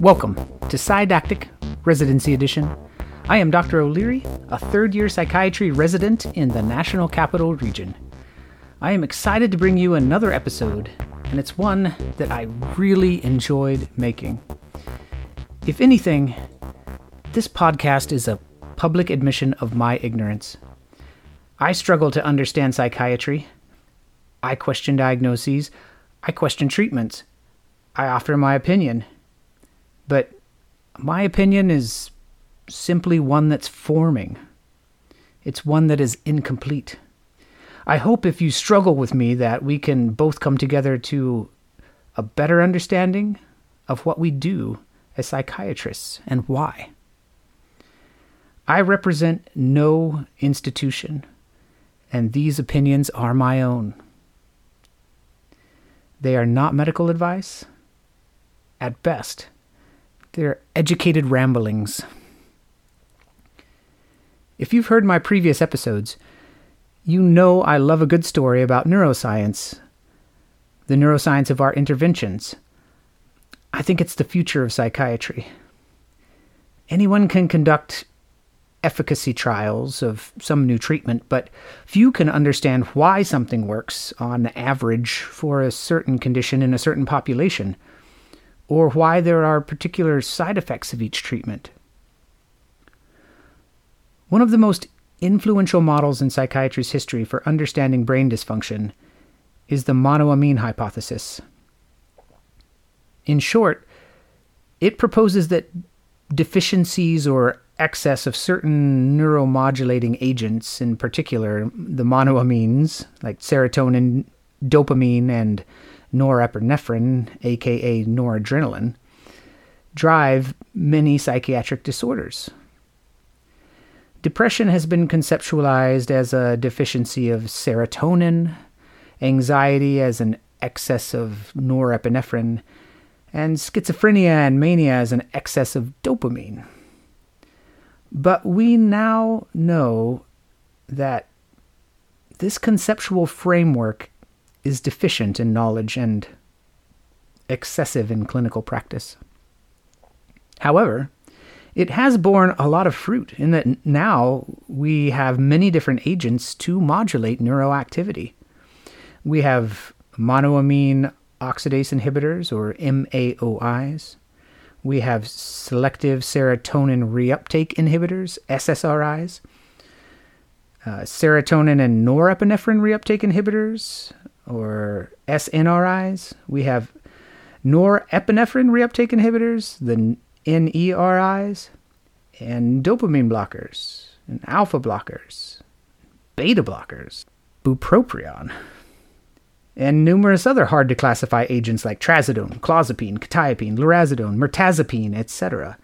Welcome to Psydactic Residency Edition. I am Dr. O'Leary, a third year psychiatry resident in the National Capital Region. I am excited to bring you another episode, and it's one that I really enjoyed making. If anything, this podcast is a public admission of my ignorance. I struggle to understand psychiatry. I question diagnoses. I question treatments. I offer my opinion. But my opinion is simply one that's forming. It's one that is incomplete. I hope if you struggle with me that we can both come together to a better understanding of what we do as psychiatrists and why. I represent no institution, and these opinions are my own. They are not medical advice. At best, they're educated ramblings. If you've heard my previous episodes, you know I love a good story about neuroscience, the neuroscience of our interventions. I think it's the future of psychiatry. Anyone can conduct efficacy trials of some new treatment, but few can understand why something works on average for a certain condition in a certain population, or why there are particular side effects of each treatment. One of the most influential models in psychiatry's history for understanding brain dysfunction is the monoamine hypothesis. In short, it proposes that deficiencies or excess of certain neuromodulating agents, in particular the monoamines like serotonin, dopamine, and norepinephrine, aka noradrenaline, drive many psychiatric disorders. Depression has been conceptualized as a deficiency of serotonin, anxiety as an excess of norepinephrine, and schizophrenia and mania as an excess of dopamine. But we now know that this conceptual framework is deficient in knowledge and excessive in clinical practice. However, it has borne a lot of fruit in that now we have many different agents to modulate neuroactivity. We have monoamine oxidase inhibitors, or MAOIs. We have selective serotonin reuptake inhibitors, SSRIs. Uh, serotonin and norepinephrine reuptake inhibitors, or SNRIs. We have norepinephrine reuptake inhibitors, the NERIs, and dopamine blockers, and alpha blockers, beta blockers, bupropion, and numerous other hard to classify agents like trazodone, clozapine, quetiapine, lurasidone, mirtazapine, etc.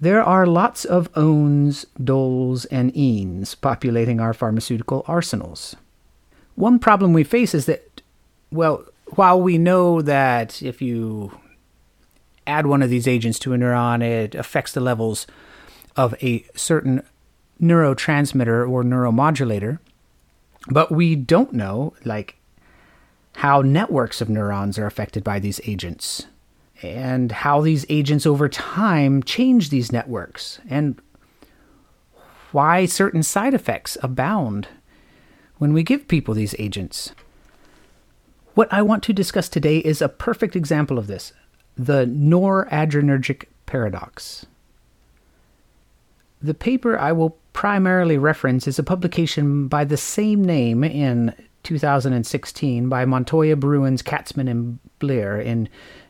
There are lots of ons, doles, and enes populating our pharmaceutical arsenals. One problem we face is that, well, while we know that if you add one of these agents to a neuron, it affects the levels of a certain neurotransmitter or neuromodulator, but we don't know, like, how networks of neurons are affected by these agents and how these agents over time change these networks and why certain side effects abound when we give people these agents. What I want to discuss today is a perfect example of this the noradrenergic paradox. The paper I will primarily reference is a publication by the same name in 2016 by Montoya, Bruins, Katzman, and Blier in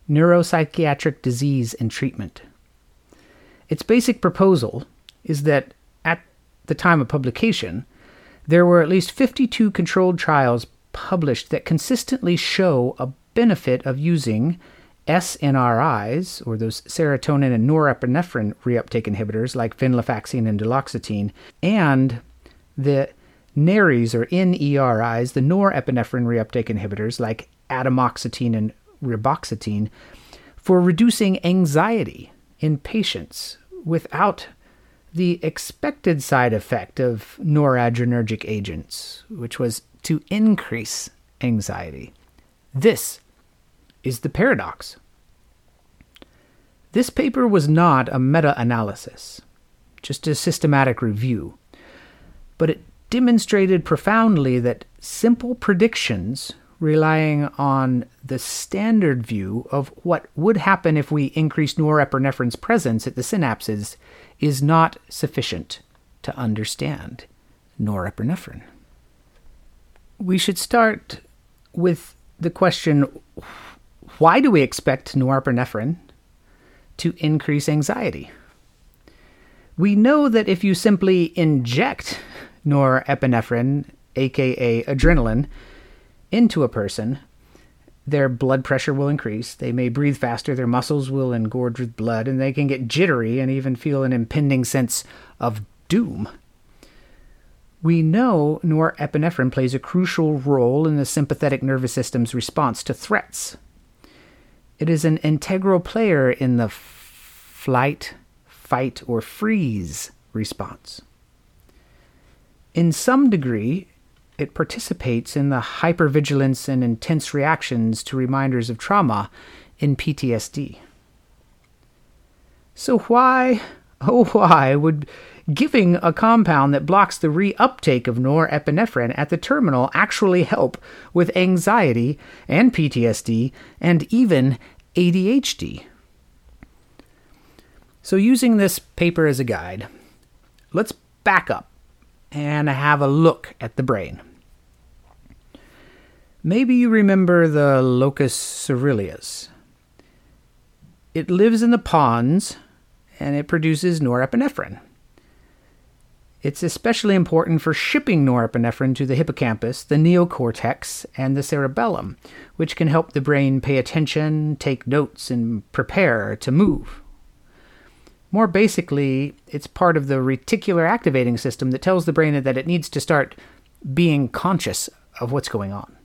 Neuropsychiatric Disease and Treatment. Its basic proposal is that at the time of publication, there were at least 52 controlled trials published that consistently show a benefit of using SNRIs, or those serotonin and norepinephrine reuptake inhibitors like venlafaxine and duloxetine, and the NERIs or NERIs, the norepinephrine reuptake inhibitors like atomoxetine and reboxetine, for reducing anxiety in patients without the expected side effect of noradrenergic agents, which was to increase anxiety. This is the paradox. This paper was not a meta analysis, just a systematic review, but it demonstrated profoundly that simple predictions relying on the standard view of what would happen if we increased norepinephrine's presence at the synapses is not sufficient to understand norepinephrine. We should start with the question why do we expect norepinephrine to increase anxiety? We know that if you simply inject norepinephrine, aka adrenaline, into a person, their blood pressure will increase. They may breathe faster, their muscles will engorge with blood, and they can get jittery and even feel an impending sense of doom. We know norepinephrine plays a crucial role in the sympathetic nervous system's response to threats. It is an integral player in the flight, fight, or freeze response. In some degree, it participates in the hypervigilance and intense reactions to reminders of trauma in PTSD. So, why, oh, why would giving a compound that blocks the reuptake of norepinephrine at the terminal actually help with anxiety and PTSD and even ADHD? So, using this paper as a guide, let's back up and have a look at the brain. Maybe you remember the locus coeruleus. It lives in the pons and it produces norepinephrine. It's especially important for shipping norepinephrine to the hippocampus, the neocortex, and the cerebellum, which can help the brain pay attention, take notes, and prepare to move. More basically, it's part of the reticular activating system that tells the brain that it needs to start being conscious of what's going on.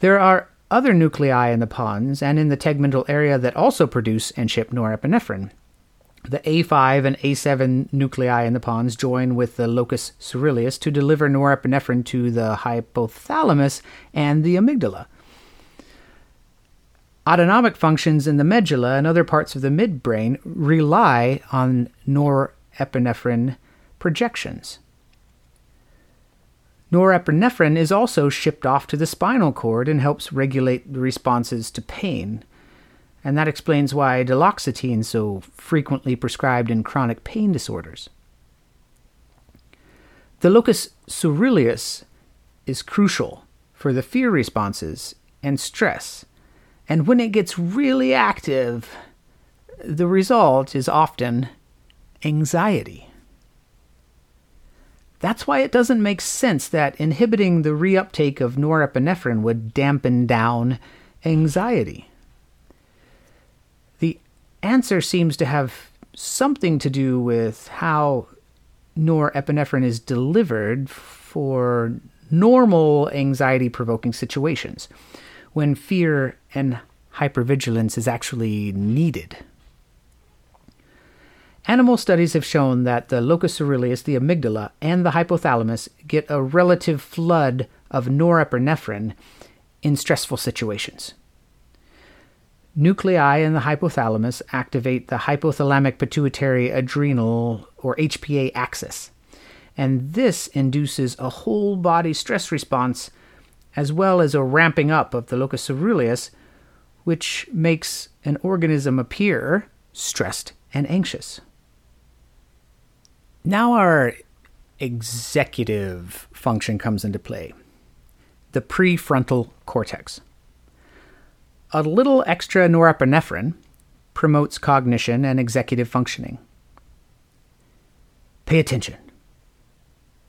There are other nuclei in the pons and in the tegmental area that also produce and ship norepinephrine. The A5 and A7 nuclei in the pons join with the locus coeruleus to deliver norepinephrine to the hypothalamus and the amygdala. Autonomic functions in the medulla and other parts of the midbrain rely on norepinephrine projections. Norepinephrine is also shipped off to the spinal cord and helps regulate the responses to pain. And that explains why duloxetine is so frequently prescribed in chronic pain disorders. The locus coeruleus is crucial for the fear responses and stress and when it gets really active, the result is often anxiety. That's why it doesn't make sense that inhibiting the reuptake of norepinephrine would dampen down anxiety. The answer seems to have something to do with how norepinephrine is delivered for normal anxiety provoking situations when fear and hypervigilance is actually needed. Animal studies have shown that the locus coeruleus, the amygdala, and the hypothalamus get a relative flood of norepinephrine in stressful situations. Nuclei in the hypothalamus activate the hypothalamic pituitary adrenal or HPA axis, and this induces a whole body stress response as well as a ramping up of the locus coeruleus, which makes an organism appear stressed and anxious. Now, our executive function comes into play the prefrontal cortex. A little extra norepinephrine promotes cognition and executive functioning. Pay attention.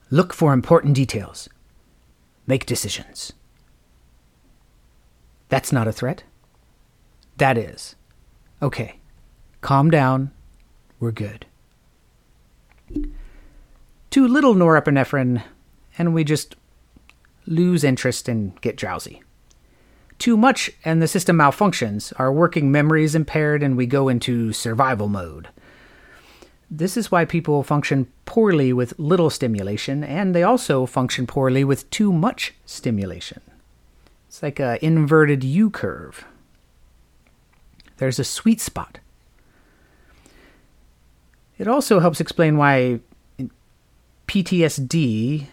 Look for important details. Make decisions. That's not a threat. That is. Okay. Calm down. We're good. Too little norepinephrine, and we just lose interest and get drowsy. Too much, and the system malfunctions. Our working memory is impaired, and we go into survival mode. This is why people function poorly with little stimulation, and they also function poorly with too much stimulation. It's like an inverted U curve. There's a sweet spot. It also helps explain why in PTSD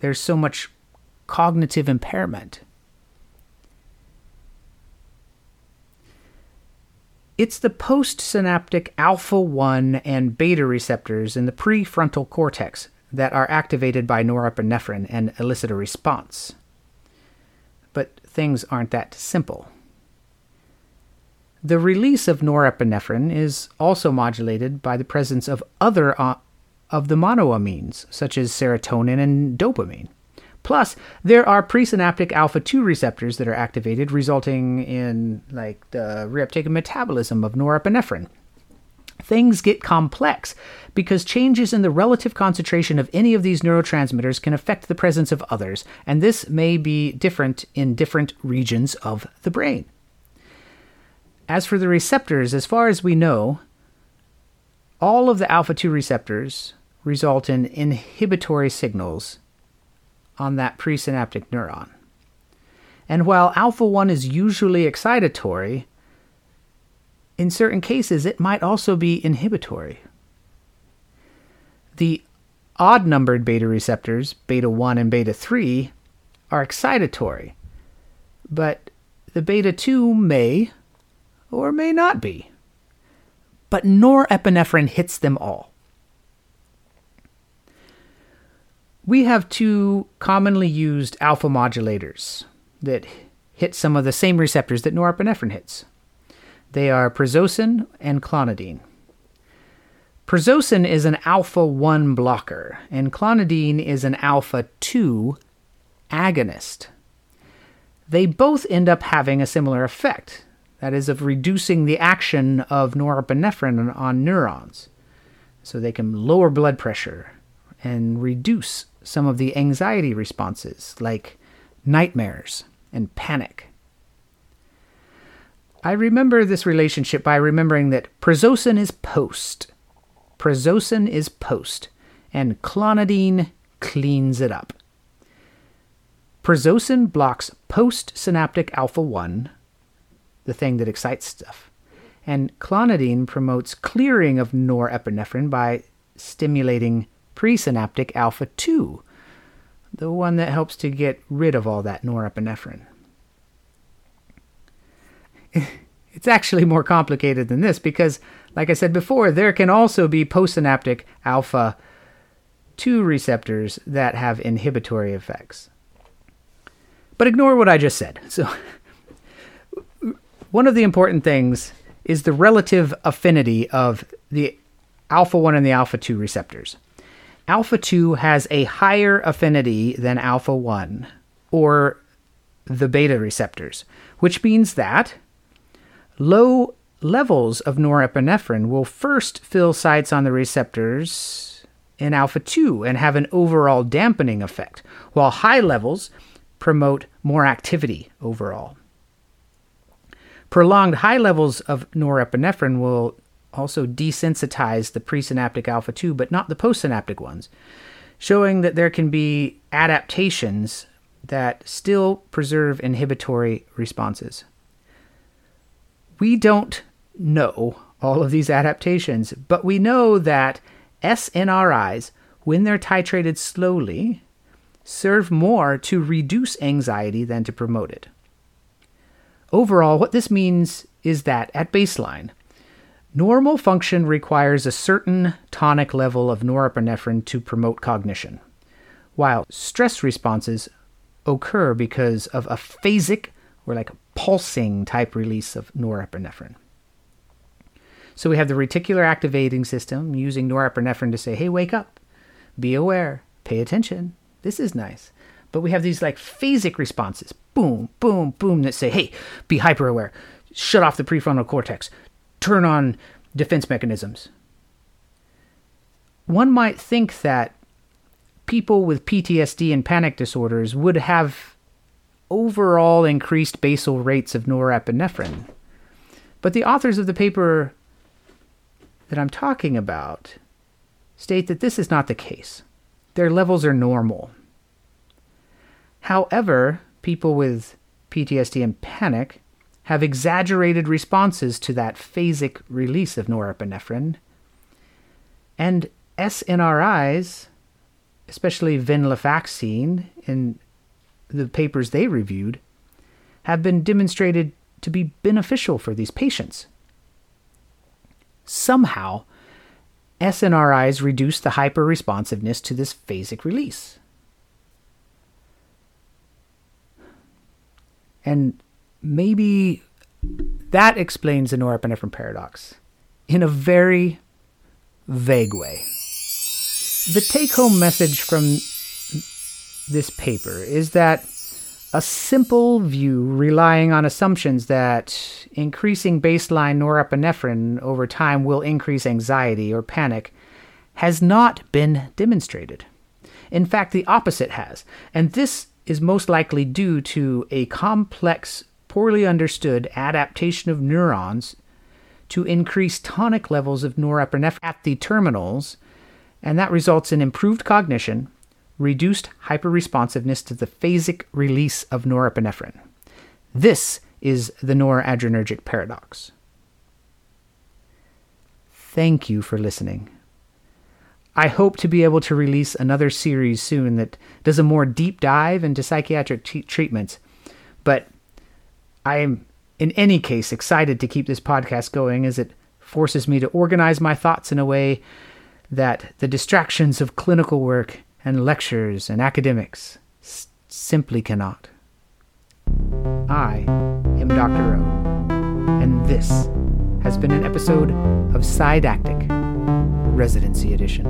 there's so much cognitive impairment. It's the postsynaptic alpha 1 and beta receptors in the prefrontal cortex that are activated by norepinephrine and elicit a response. But things aren't that simple. The release of norepinephrine is also modulated by the presence of other uh, of the monoamines, such as serotonin and dopamine. Plus, there are presynaptic alpha 2 receptors that are activated, resulting in like the reuptake and metabolism of norepinephrine. Things get complex because changes in the relative concentration of any of these neurotransmitters can affect the presence of others, and this may be different in different regions of the brain. As for the receptors, as far as we know, all of the alpha 2 receptors result in inhibitory signals on that presynaptic neuron. And while alpha 1 is usually excitatory, in certain cases it might also be inhibitory. The odd numbered beta receptors, beta 1 and beta 3, are excitatory, but the beta 2 may or may not be. But norepinephrine hits them all. We have two commonly used alpha modulators that hit some of the same receptors that norepinephrine hits. They are prazosin and clonidine. Prazosin is an alpha 1 blocker, and clonidine is an alpha 2 agonist. They both end up having a similar effect that is, of reducing the action of norepinephrine on neurons. So they can lower blood pressure and reduce some of the anxiety responses, like nightmares and panic. I remember this relationship by remembering that prazosin is post. Prazosin is post, and clonidine cleans it up. Prazosin blocks postsynaptic alpha 1, the thing that excites stuff. And clonidine promotes clearing of norepinephrine by stimulating presynaptic alpha 2, the one that helps to get rid of all that norepinephrine. It's actually more complicated than this because, like I said before, there can also be postsynaptic alpha 2 receptors that have inhibitory effects. But ignore what I just said. So, one of the important things is the relative affinity of the alpha 1 and the alpha 2 receptors. Alpha 2 has a higher affinity than alpha 1, or the beta receptors, which means that low levels of norepinephrine will first fill sites on the receptors in alpha 2 and have an overall dampening effect, while high levels promote more activity overall. Prolonged high levels of norepinephrine will also desensitize the presynaptic alpha 2, but not the postsynaptic ones, showing that there can be adaptations that still preserve inhibitory responses. We don't know all of these adaptations, but we know that SNRIs, when they're titrated slowly, serve more to reduce anxiety than to promote it. Overall, what this means is that at baseline, normal function requires a certain tonic level of norepinephrine to promote cognition, while stress responses occur because of a phasic or like pulsing type release of norepinephrine. So we have the reticular activating system using norepinephrine to say, hey, wake up, be aware, pay attention, this is nice. But we have these like phasic responses, boom, boom, boom, that say, hey, be hyper aware, shut off the prefrontal cortex, turn on defense mechanisms. One might think that people with PTSD and panic disorders would have overall increased basal rates of norepinephrine. But the authors of the paper that I'm talking about state that this is not the case. Their levels are normal. However, people with PTSD and panic have exaggerated responses to that phasic release of norepinephrine. And SNRIs, especially venlafaxine in the papers they reviewed, have been demonstrated to be beneficial for these patients. Somehow, SNRIs reduce the hyperresponsiveness to this phasic release. And maybe that explains the norepinephrine paradox in a very vague way. The take home message from this paper is that a simple view relying on assumptions that increasing baseline norepinephrine over time will increase anxiety or panic has not been demonstrated. In fact, the opposite has, and this is most likely due to a complex, poorly understood adaptation of neurons to increase tonic levels of norepinephrine at the terminals, and that results in improved cognition, reduced hyperresponsiveness to the phasic release of norepinephrine. This is the noradrenergic paradox. Thank you for listening. I hope to be able to release another series soon that does a more deep dive into psychiatric t- treatments. But I am, in any case, excited to keep this podcast going as it forces me to organize my thoughts in a way that the distractions of clinical work and lectures and academics s- simply cannot. I am Dr. O, and this has been an episode of Psydactic Residency Edition.